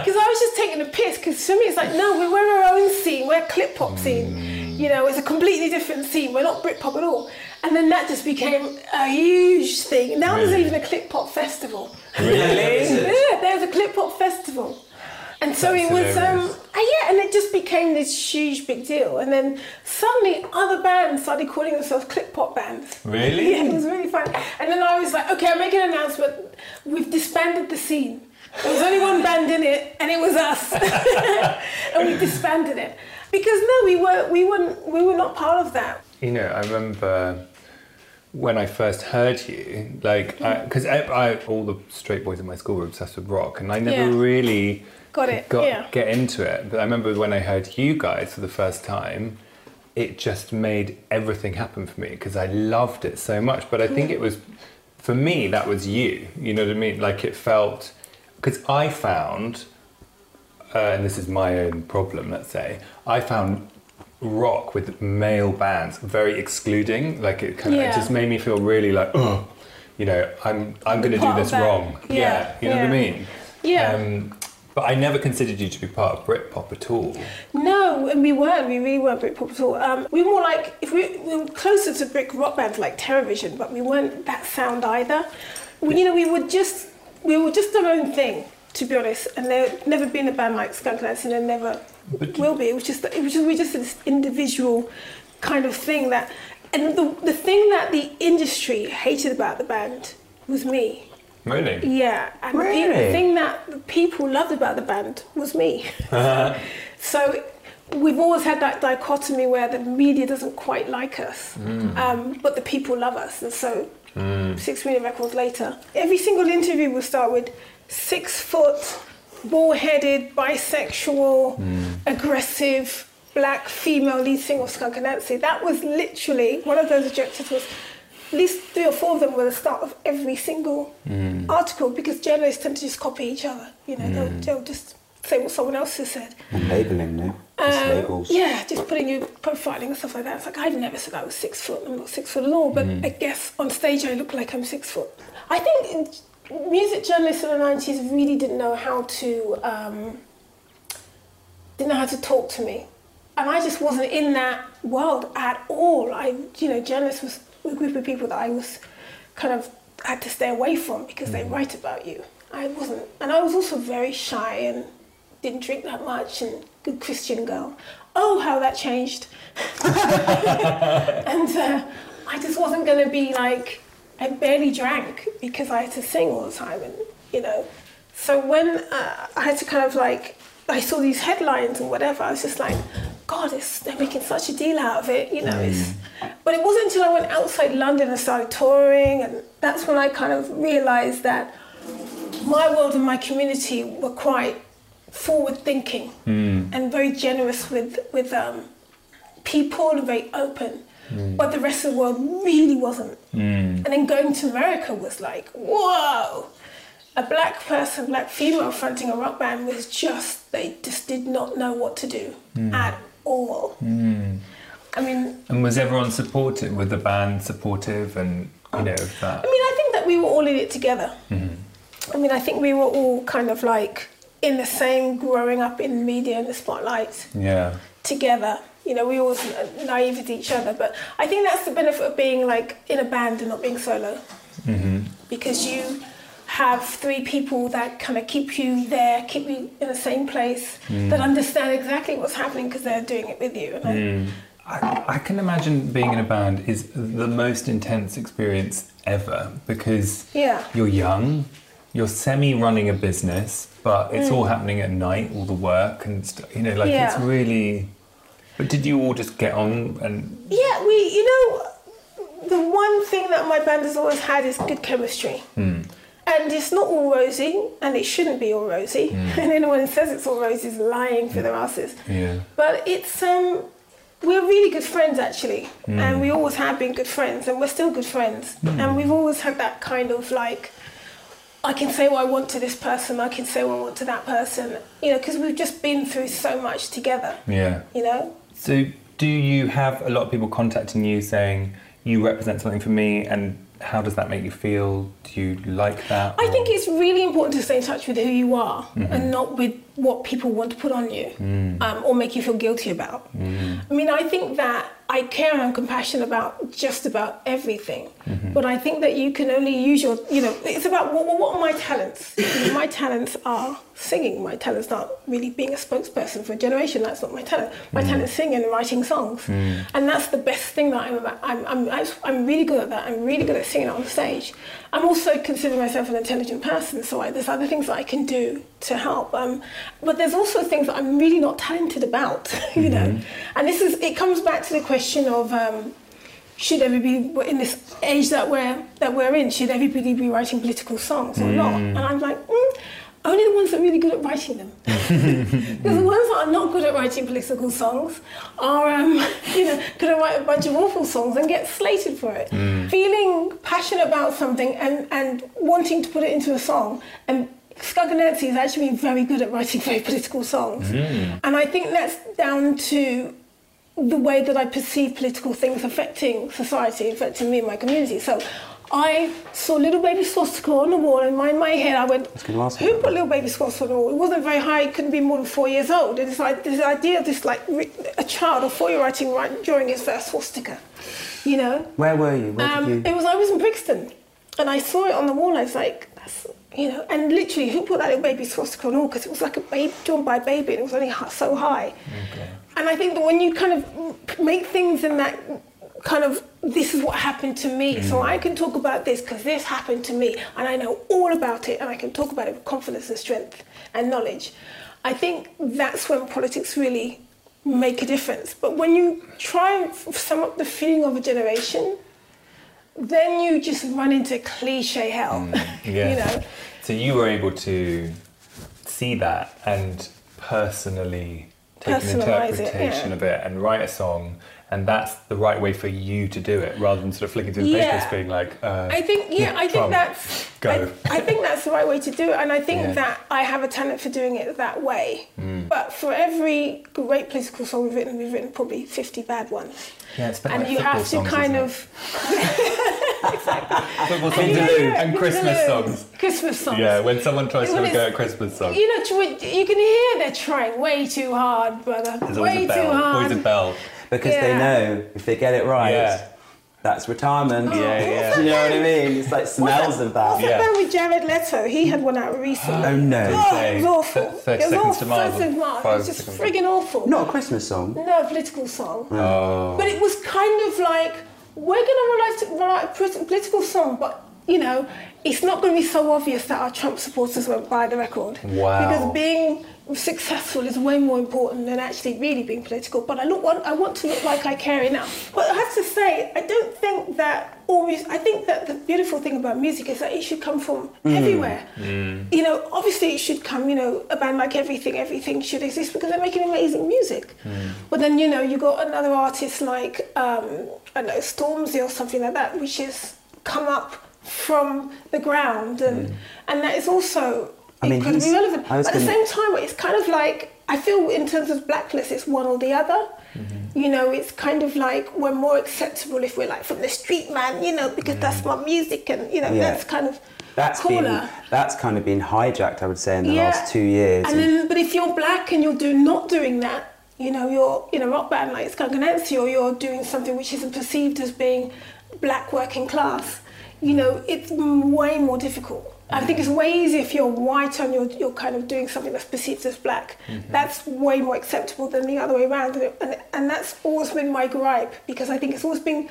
Because I was just taking a piss. Because for me, it's like, no, we're, we're our own scene. We're clit pop scene. Mm. You know, it's a completely different scene. We're not Britpop at all. And then that just became a huge thing. Now there's even a clit pop festival. Really? [LAUGHS] Yeah, there's a clit pop festival. And so That's it was, um, hilarious. uh, yeah, and it just became this huge big deal. And then suddenly other bands started calling themselves clit pop bands. Really? Yeah, it was really fun. And then I was like, okay, I'm making an announcement. We've disbanded the scene. There was only one band in it, and it was us. [LAUGHS] and we disbanded it because no, we were we weren't we were not part of that. You know, I remember when I first heard you, like, because I, I, all the straight boys in my school were obsessed with rock, and I never Yeah. really Got it, got yeah. get into it. But I remember when I heard you guys for the first time, it just made everything happen for me because I loved it so much. But I think it was, for me, that was you. You know what I mean? Like it felt, because I found, uh, and this is my own problem, let's say, I found rock with male bands very excluding. Like it kind of, Yeah. just made me feel really like, oh, you know, I'm I'm going to do this wrong. Yeah, you know what I mean? Yeah. Um, but I never considered you to be part of Britpop at all. No, and we weren't. We really weren't Britpop at all. Um, we were more like if we, we were closer to Brit rock bands like Terrorvision, but we weren't that sound either. We, you know, we were just we were just our own thing, to be honest. And there never been a band like Skunk Anansie, and there never But- will be. It was just it was just we just this individual kind of thing that, and the the thing that the industry hated about the band was me. Really? Yeah, and the, Really? the thing that people loved about the band was me. Uh-huh. [LAUGHS] so we've always had that dichotomy where the media doesn't quite like us, mm. um, but the people love us. And so mm. six million records later, every single interview will start with six foot, ball headed, bisexual, mm. aggressive. Black female lead singer of Skunk Anansie. That was literally one of those objectives was least three or four of them were the start of every single article because journalists tend to just copy each other. You know, they'll, they'll just say what someone else has said. And labelling, no? Just Um, labels. Yeah, just putting you profiling and stuff like that. It's like I've never said I was six foot. I'm not six foot at all. But I guess on stage I look like I'm six foot. I think music journalists in the nineties really didn't know how to um, didn't know how to talk to me, and I just wasn't in that world at all. I, you know, journalists was a group of people that I was kind of had to stay away from because they write about you. I wasn't, and I was also very shy and didn't drink that much and good Christian girl. Oh, how that changed. [LAUGHS] and uh, I just wasn't going to be like, I barely drank because I had to sing all the time, and you know. So when uh, I had to kind of like, I saw these headlines and whatever, I was just like, God, it's, they're making such a deal out of it, you know. It's, but it wasn't until I went outside London and started touring, and that's when I kind of realised that my world and my community were quite forward thinking hmm. and very generous with with um, people and very open. Hmm. But the rest of the world really wasn't. Hmm. And then going to America was like, whoa! A black person, black female fronting a rock band was just, they just did not know what to do at all. I mean, And was everyone supportive? Was the band supportive and, you know, that? I mean, I think that we were all in it together. Mm-hmm. I mean, I think we were all kind of like in the same growing up in media and the spotlight Yeah. together. You know, we all naive with each other, but I think that's the benefit of being like in a band and not being solo. Mm-hmm. Because you have three people that kind of keep you there, keep you in the same place, that mm. understand exactly what's happening because they're doing it with you. And I, mm. I, I can imagine being in a band is the most intense experience ever because Yeah. you're young, you're semi running a business, but it's all happening at night, all the work and stuff. You know, like it's Mm. Really. But did you all just get on and. Yeah, we, you know, the one thing that my band has always had is good chemistry. And it's not all rosy, and it shouldn't be all rosy. [LAUGHS] And anyone who says it's all rosy is lying for their asses. Yeah. But it's, um, we're really good friends actually. Mm. And we always have been good friends, and we're still good friends. Mm. And we've always had that kind of like, I can say what I want to this person, I can say what I want to that person, you know, because we've just been through so much together, Yeah. you know. So, do you have a lot of people contacting you saying you represent something for me, and how does that make you feel? Do you like that? I or- think it's really important to stay in touch with who you are mm-hmm. and not with what people want to put on you mm. um, or make you feel guilty about. Mm. I mean, I think that I care and I'm compassionate about just about everything, but I think that you can only use your, you know, it's about what, what are my talents? [LAUGHS] My talents are singing. My talents aren't really being a spokesperson for a generation. That's not my talent. My talent is singing and writing songs, and that's the best thing that I'm about. I'm, I'm, I'm really good at that. I'm really good at singing on stage. I'm also consider myself an intelligent person, so I, there's other things that I can do to help. Um, but there's also things that I'm really not talented about, [LAUGHS] you know. And this is it comes back to the question of um, should everybody be in this age that we're that we're in, should everybody be writing political songs or not? And I'm like. Mm, only the ones that are really good at writing them. because [LAUGHS] the ones that are not good at writing political songs are, um, [LAUGHS] you know, going to write a bunch of awful songs and get slated for it. Feeling passionate about something and, and wanting to put it into a song and Skunk Anansie has actually been very good at writing very political songs. And I think that's down to the way that I perceive political things affecting society, affecting me and my community. So I saw little baby swastika on the wall, and in my head I went, gonna ask you "Who put little baby swastika on the wall?" It wasn't very high; it couldn't be more than four years old. And it's like this idea of this, like a child or four-year writing right during his first swastika, you know. Where were you? Where Um, you? It was I was in Brixton, and I saw it on the wall. I was like, that's, you know, and literally, who put that little baby swastika on the wall? Because it was like a baby drawn by a baby, and it was only so high. And I think that when you kind of make things in that kind of this is what happened to me, so mm. I can talk about this because this happened to me, and I know all about it, and I can talk about it with confidence and strength and knowledge. I think that's when politics really make a difference. But when you try and f- sum up the feeling of a generation, then you just run into cliche hell. Mm, [LAUGHS] yeah. you know. So you were able to see that and personally take an Personalise it, interpretation yeah. of it and write a song, and that's the right way for you to do it, rather than sort of flicking through the Yeah. papers, being like, uh, I think yeah, I think that's go. I, I think that's the right way to do it, and I think Yeah. that I have a talent for doing it that way. But for every great political song we've written, we've written probably fifty bad ones, yeah, it's and like you have to songs, kind of [LAUGHS] football songs Yeah, and Christmas songs. Christmas songs. Yeah, when someone tries to When a go at Christmas songs, You know, you can hear they're trying way too hard, brother. there's way too hard. Always a bell. Because they know if they get it right, Yeah. that's retirement. Oh, yeah, yeah. Do you know what I mean? It's like smells of that. What's Yeah. that band with Jared Leto? He had one out recently. Oh no. Oh, it was awful. Th- 30 it was Seconds awful. to Mars Seconds to or Mars. It was just frigging awful. Not a Christmas song. No, a political song. Oh. But it was kind of like, we're going to write, write a political song, but, you know, it's not going to be so obvious that our Trump supporters won't buy the record. Wow. Because being successful is way more important than actually really being political. But I look, want, I want to look like I care enough. But I have to say, I don't think that always. I think that the beautiful thing about music is that it should come from mm. everywhere. Mm. You know, obviously it should come. You know, a band like Everything, Everything should exist because they're making amazing music. Mm. But then you know, you got another artist like um, I don't know Stormzy or something like that, which has come up from the ground, and and that is also I mean, incredibly he's- relevant. I At the same time, it's kind of like I feel in terms of blacklist, it's one or the other. Mm-hmm. You know, it's kind of like we're more acceptable if we're like from the street, man. You know, because that's my music, and you know, Yeah. that's kind of That's cooler. been that's kind of been hijacked, I would say, in the Yeah. last two years. And then, but if you're black and you're doing not doing that, you know, you're in a rock band like Skunk Anansie, or you're doing something which isn't perceived as being black working class, you know, it's way more difficult. I think it's way easier if you're white and you're, you're kind of doing something that's perceived as black. Mm-hmm. That's way more acceptable than the other way around. And, and, and that's always been my gripe because I think it's always been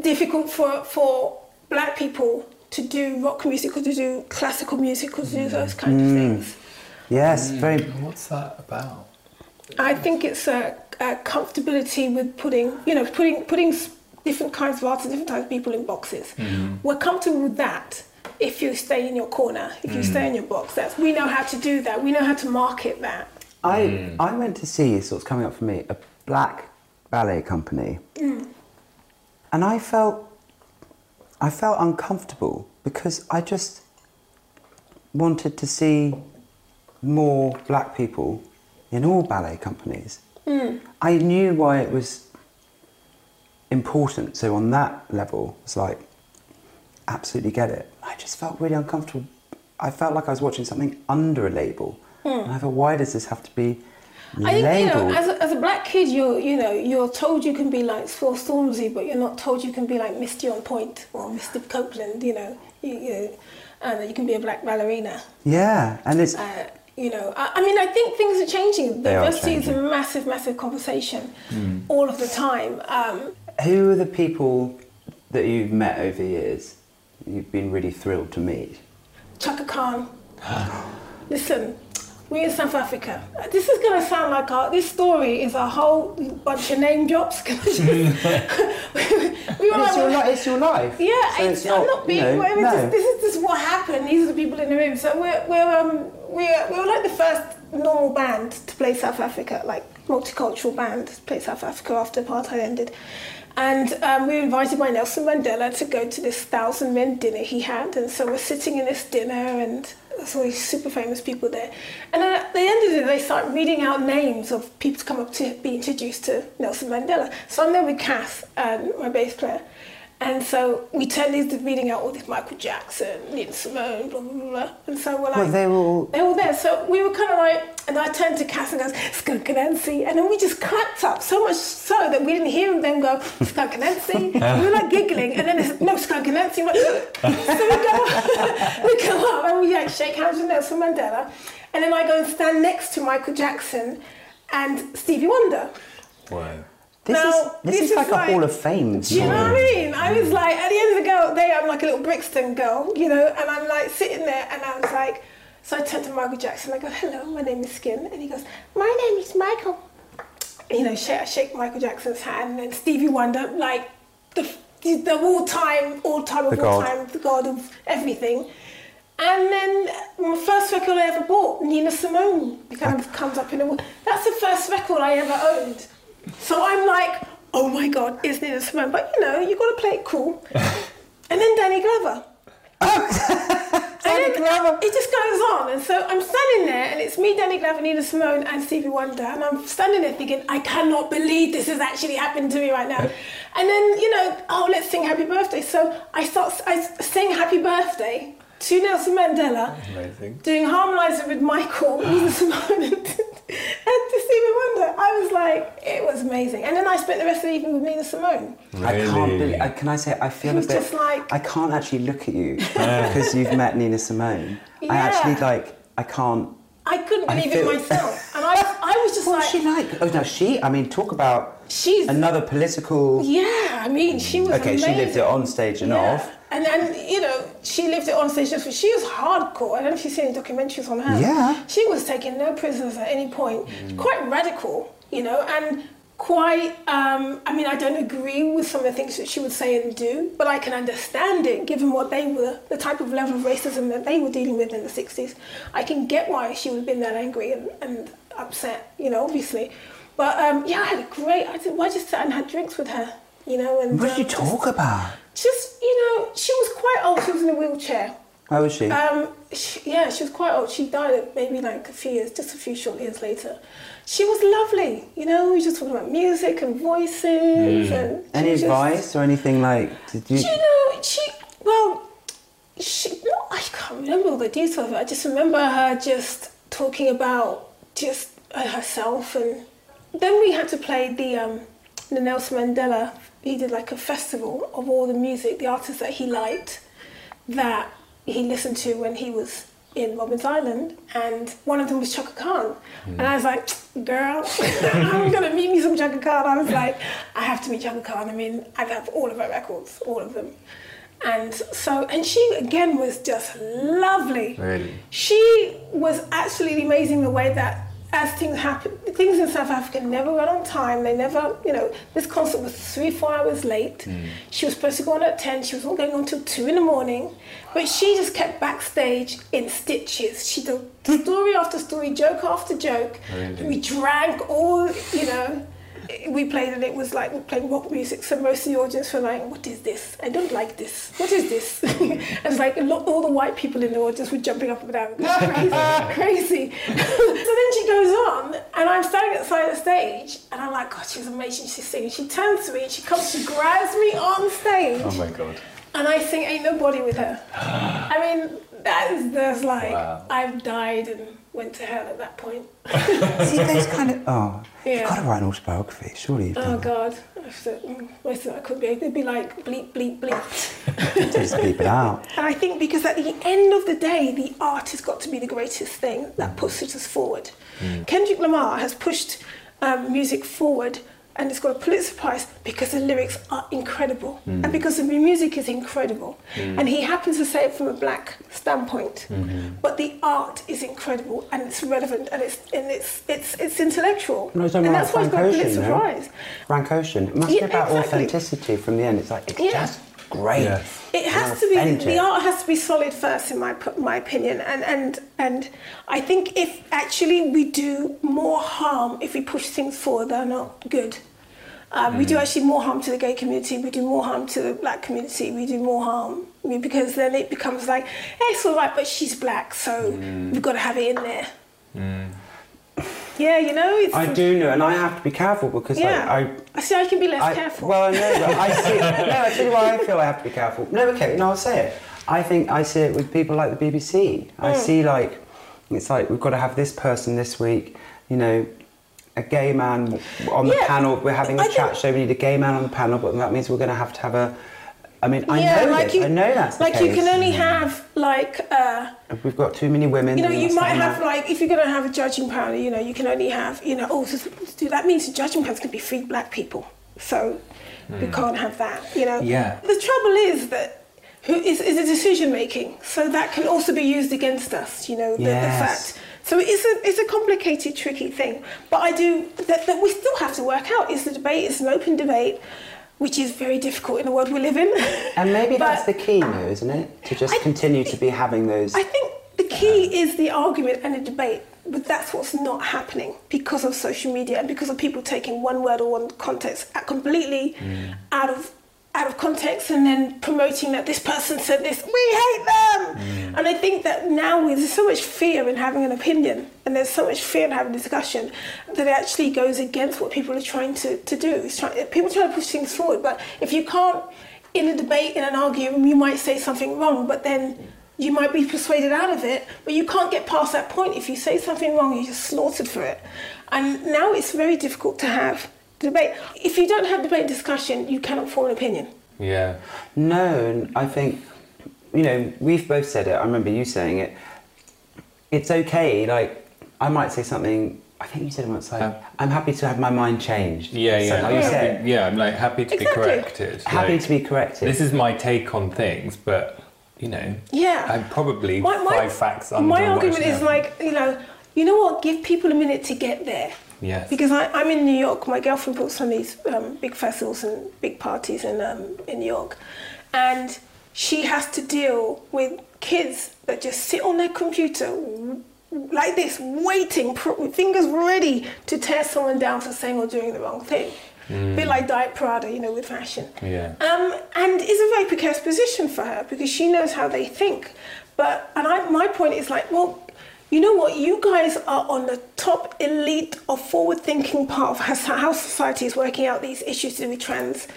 difficult for, for black people to do rock music or to do classical music or to do mm. those kind of mm. things. yes, mm. very. What's that about? I think it's a, a comfortability with putting, you know, putting putting different kinds of artists, different types of people in boxes. Mm-hmm. We're comfortable with that if you stay in your corner, if you mm. stay in your box. That's we know how to do that. We know how to market that. I mm. I went to see so it's coming up for me a black ballet company, mm. and I felt I felt uncomfortable because I just wanted to see more black people in all ballet companies. I knew why it was important. So on that level, it's like absolutely get it. I just felt really uncomfortable. I felt like I was watching something under a label, and I thought, why does this have to be I think you labeled? know, as a, as a black kid, you're you know you're told you can be like Phil Stormzy, but you're not told you can be like Misty on Point or Misty Copeland. You know, you, you know, and that you can be a black ballerina. yeah, and it's Uh, you know, I, I mean, I think things are changing. They are Diversity is a massive, massive conversation all of the time. Um, who are the people that you've met over the years? You've been really thrilled to meet. Chaka Khan. Listen, we're in South Africa. This is going to sound like our, this story is a whole bunch of name drops. [LAUGHS] we, we were It's your, like, li- it's your life. yeah, So it's, I'm not you being. know, well, it's no. just, this is just what happened. These are the people in the room. So we're we're um we're we were like the first normal band to play South Africa, like multicultural band to play South Africa after apartheid ended. And um, we were invited by Nelson Mandela to go to this thousand men dinner he had, and so we're sitting in this dinner, and there's all these super famous people there. And at the end of it, they start reading out names of people to come up to be introduced to Nelson Mandela. So I'm there with Cass, and my bass player. And so we turned into reading out all this Michael Jackson, Nina Simone, blah, blah, blah, blah. And so we're like, Well, they were all- they were there. So we were kind of like, and I turned to Cass and goes, Skunk Anansie. And then we just clapped up so much so that we didn't hear them go, Skunk Anansie. [LAUGHS] we were like giggling. And then it's, no, Skunk Anansie. We're like, so we go, we go up and we like shake hands with Nelson Mandela. And then I go and stand next to Michael Jackson and Stevie Wonder. Wow. This Now, is this, is like, like- a hall of fame. Do you know what I mean? I was like, at the end of the girl day, I'm like a little Brixton girl, you know, and I'm like sitting there and I was like, so I turned to Michael Jackson, I go, hello, my name is Skin. And he goes, my name is Michael. You know, shake, I shake Michael Jackson's hand and then Stevie Wonder, like the, the all time, all time of The all god. time, the god of everything. And then my first record I ever bought, Nina Simone, kind of comes up in a. That's the first record I ever owned. So I'm like, oh my god, it's Nina Simone. But you know, you got to play it cool. [LAUGHS] and then Danny Glover. [LAUGHS] Danny Glover. It just goes on, and so I'm standing there, and it's me, Danny Glover, Nina Simone, and Stevie Wonder, and I'm standing there thinking, I cannot believe this is actually happening to me right now. [LAUGHS] And then you know, oh, let's sing Happy Birthday. So I start, I sing Happy Birthday to Nelson Mandela, Amazing. doing harmonizer with Michael, Nina Simone, and, and to Stevie Wonder. I was like, it was amazing. And then I spent the rest of the evening with Nina Simone. I can't Really? believe. I, can I say I feel a bit. just like- I can't actually look at you [LAUGHS] because you've met Nina Simone. Yeah. I actually like. I can't. I couldn't I believe feel- it [LAUGHS] myself, and I, I was just What's like, she like? Oh no, she. I mean, talk about she's another political. Yeah, I mean, she was Okay, she lived it on stage and Yeah. off. And and you know, she lived it on stage. Just she was hardcore. I don't know if you've seen any documentaries on her. Yeah. She was taking no prisoners at any point. Quite radical, you know, and quite. Um, I mean, I don't agree with some of the things that she would say and do, but I can understand it given what they were, the type of level of racism that they were dealing with in the '60s. I can get why she would have been that angry and, and upset, you know, obviously. But um, yeah, I had a great. I just, I just sat and had drinks with her, you know, and What did you um, just- talk about? Just you know, she was quite old. She was in a wheelchair. How was she? Um, she, yeah, she was quite old. She died maybe like a few years, just a few short years later. She was lovely. You know, we were just talking about music and voices and Any just- advice or anything like? Did you? You know, she well, she I can't remember all the details of it. I just remember her just talking about just herself, and then we had to play the um, the Nelson Mandela. He did like a festival of all the music, the artists that he liked, that he listened to when he was in Robben's Island, and one of them was Chaka Khan. Hmm. And I was like, girl, [LAUGHS] I'm gonna meet me some Chaka Khan. I was like, I have to meet Chaka Khan. I mean, I have all of her records, all of them. And so, and she again was just lovely. Really? She was absolutely amazing the way that as things happen, things in South Africa never run on time. They never, you know, this concert was three, four hours late. Mm. She was supposed to go on at 10. She was not going on till two in the morning. But she just kept backstage in stitches. She did story after story, joke after joke. Really? We drank all, you know. We played and it was like we're playing rock music, so most of the audience were like, "What is this? I don't like this. What is this?" [LAUGHS] and it's like a lot, all the white people in the audience were jumping up and down, crazy, [LAUGHS] crazy. [LAUGHS] so then she goes on, and I'm standing at the side of the stage, and I'm like, "God, she's amazing. She's singing." She turns to me, she comes, she grabs me on stage. Oh my god. And I sing Ain't Nobody with her. [GASPS] I mean, that is, there's like, Wow. I've died and went to hell at that point. [LAUGHS] See, those kind of. Oh, Yeah. you've got to write an autobiography. Surely you've Oh done that. God, I thought, mm, most of that could be, it'd be like bleep, bleep, bleep. [LAUGHS] Just keep it out. [LAUGHS] and I think because at the end of the day, the art has got to be the greatest thing that pushes us forward. Kendrick Lamar has pushed um, music forward and it's got a Pulitzer Prize because the lyrics are incredible hmm. and because the music is incredible. Hmm. And he happens to say it from a black standpoint, hmm. but the art is incredible and it's relevant and it's and it's it's it's intellectual. No, it's talking and about that's why it's Frank got a Ocean, Pulitzer no? Prize. Frank Ocean. It must Yeah, be about exactly. authenticity from the end. It's like, it's Yeah. just great. Yes. It has to be the art has to be solid first, in my my opinion, and and and I think if actually we do more harm if we push things forward, they're not good. Um, We do Mm. actually more harm to the gay community. We do more harm to the black community. We do more harm I mean, because then it becomes like, hey, it's all right, but she's black, so Mm. we've got to have it in there. Yeah, you know, it's I do know, and I have to be careful because yeah. like, I I see. I can be less I, careful. Well, I know, but I [LAUGHS] see. no, I tell you why I feel I have to be careful. No, okay, no, I'll say it. I think I see it with people like the BBC. I Mm. see like it's like we've got to have this person this week. You know, a gay man on the Yeah, panel. We're having a I chat think- show. We need a gay man on the panel, but that means we're going to have to have a. I mean, I yeah, know like this. you, I know that's the like you can only have like. Uh, We've got too many women. you know, you might have that. like if you're going to have a judging panel, you know, you can only have you know. Oh, so, so that means the judging panel's going to be three black people, so we can't have that. You know. Yeah. The trouble is that who is, is a decision making, so that can also be used against us. You know, the, the fact. So it's a it's a complicated, tricky thing. But I do that, that we still have to work out. Is the debate? It's an open debate. Which is very difficult in the world we live in. And maybe [LAUGHS] that's the key, though, isn't it? To just I- continue to be having those. I think the key um, is the argument and the debate, but that's what's not happening because of social media and because of people taking one word or one context completely mm. out of out of context and then promoting that this person said this, we hate them. Mm. And I think that now there's so much fear in having an opinion and there's so much fear in having a discussion that it actually goes against what people are trying to, to do. Trying, people trying to push things forward, but if you can't in a debate, in an argument, you might say something wrong, but then you might be persuaded out of it, but you can't get past that point. If you say something wrong, you're just slaughtered for it. And now it's very difficult to have debate. If you don't have debate and discussion, you cannot form an opinion. Yeah. No, and I think, you know, we've both said it. I remember you saying it. It's okay. Like, I might say something. I think you said it once. Like, Uh, I'm happy to have my mind changed. Yeah, yeah. So, how you I'm happy- yeah, I'm like happy to Exactly. be corrected. Happy Like, to be corrected. This is my take on things, but you know, Yeah. I'm probably My- my- five facts under My argument is like, you know, you know what? Give people a minute to get there. Yes. Because I, I'm in New York. My girlfriend puts on these um, big festivals and big parties in um, in New York, and she has to deal with kids that just sit on their computer like this, waiting, fingers ready to tear someone down for saying or doing the wrong thing. A bit like Diet Prada, you know, with fashion. Yeah. Um, and it's a very precarious position for her because she knows how they think. But and I, my point is like, well, you know what? You guys are on the top elite of forward-thinking part of how, society is working out these issues to do with trans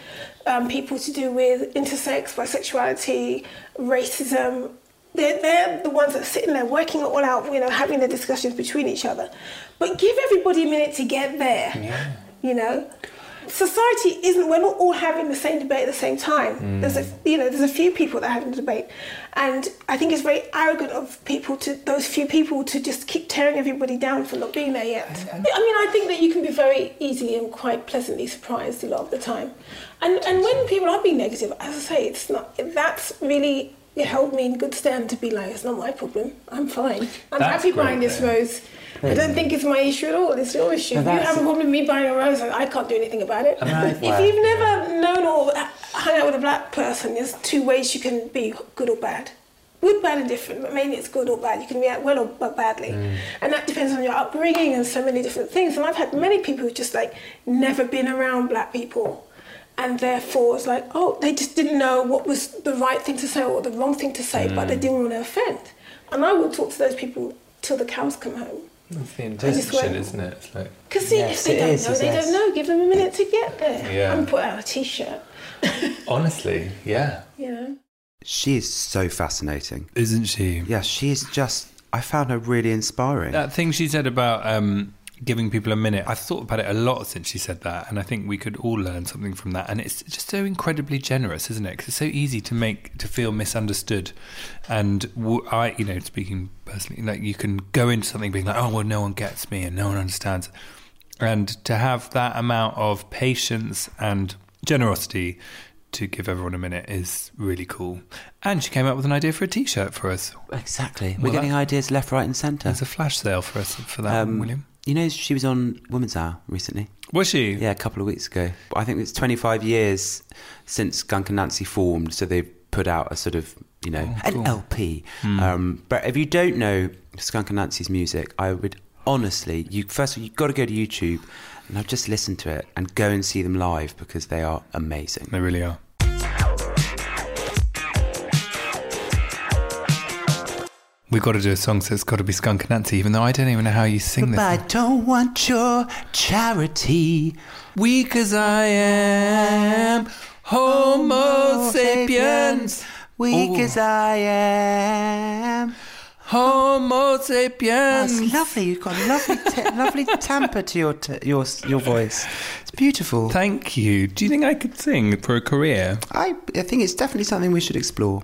um, people, to do with intersex, bisexuality, racism. They're, they're the ones that are sitting there working it all out, you know, having the discussions between each other. But give everybody a minute to get there. You know, society isn't. We're not all having the same debate at the same time. Mm. There's a, you know, there's a few people that are having the debate, and I think it's very arrogant of people to those few people to just keep tearing everybody down for not being there yet. Mm-hmm. I mean, I think that you can be very easily and quite pleasantly surprised a lot of the time, and and when people are being negative, as I say, it's not. That's really. It held me in good stand to be like, it's not my problem. I'm fine. I'm That's happy buying this rose. I don't think it's my issue at all. It's your issue. No, you have a problem with me buying a rose, I can't do anything about it. Right. If you've never known or hung out with a black person, there's two ways you can be good or bad. good, bad, and different, but mainly it's good or bad. You can react well or badly, and that depends on your upbringing and so many different things. And I've had many people who just like never been around black people, and therefore it's like, oh, they just didn't know what was the right thing to say or the wrong thing to say, but they didn't want to offend. And I will talk to those people till the cows come home. That's the just intention, isn't it? It's like, Because Yes, if they don't is, know, they yes. don't know. Give them a minute to get there. Yeah. And put out a t-shirt. [LAUGHS] honestly, yeah. You know. She is so fascinating. Isn't she? Yeah, she is just. I found her really inspiring. That thing she said about um, giving people a minute, I've thought about it a lot since she said that, and I think we could all learn something from that. And it's just so incredibly generous, isn't it? Because it's so easy to make to feel misunderstood. And w- I, you know, speaking personally, like you can go into something being like, "Oh, well, no one gets me, and no one understands," and to have that amount of patience and generosity. To give everyone a minute is really cool. And she came up with an idea for a t shirt for us. exactly. We're Well, getting ideas left, right, and centre. There's a flash sale for us for that, Um, William. You know, she was on Woman's Hour recently. Was she? Yeah, a couple of weeks ago. I think it's 25 years since Skunk Anansie formed, so they've put out a sort of, you know, Oh, cool. an LP. Um, but if you don't know Skunk Anansie's music, I would honestly, you first of all, you've got to go to YouTube and I've just listened to it and go and see them live because they are amazing. They really are. We've got to do a song, so it's got to be Skunk Anansie, even though I don't even know how you sing But this. I don't want your charity. Weak as I am, Homo sapiens. Weak Ooh. as I am. Homo sapiens. That's lovely. You've got a lovely, t- lovely temper to your t- your your voice. It's beautiful. Thank you. Do you think I could sing for a career? I I think it's definitely something we should explore.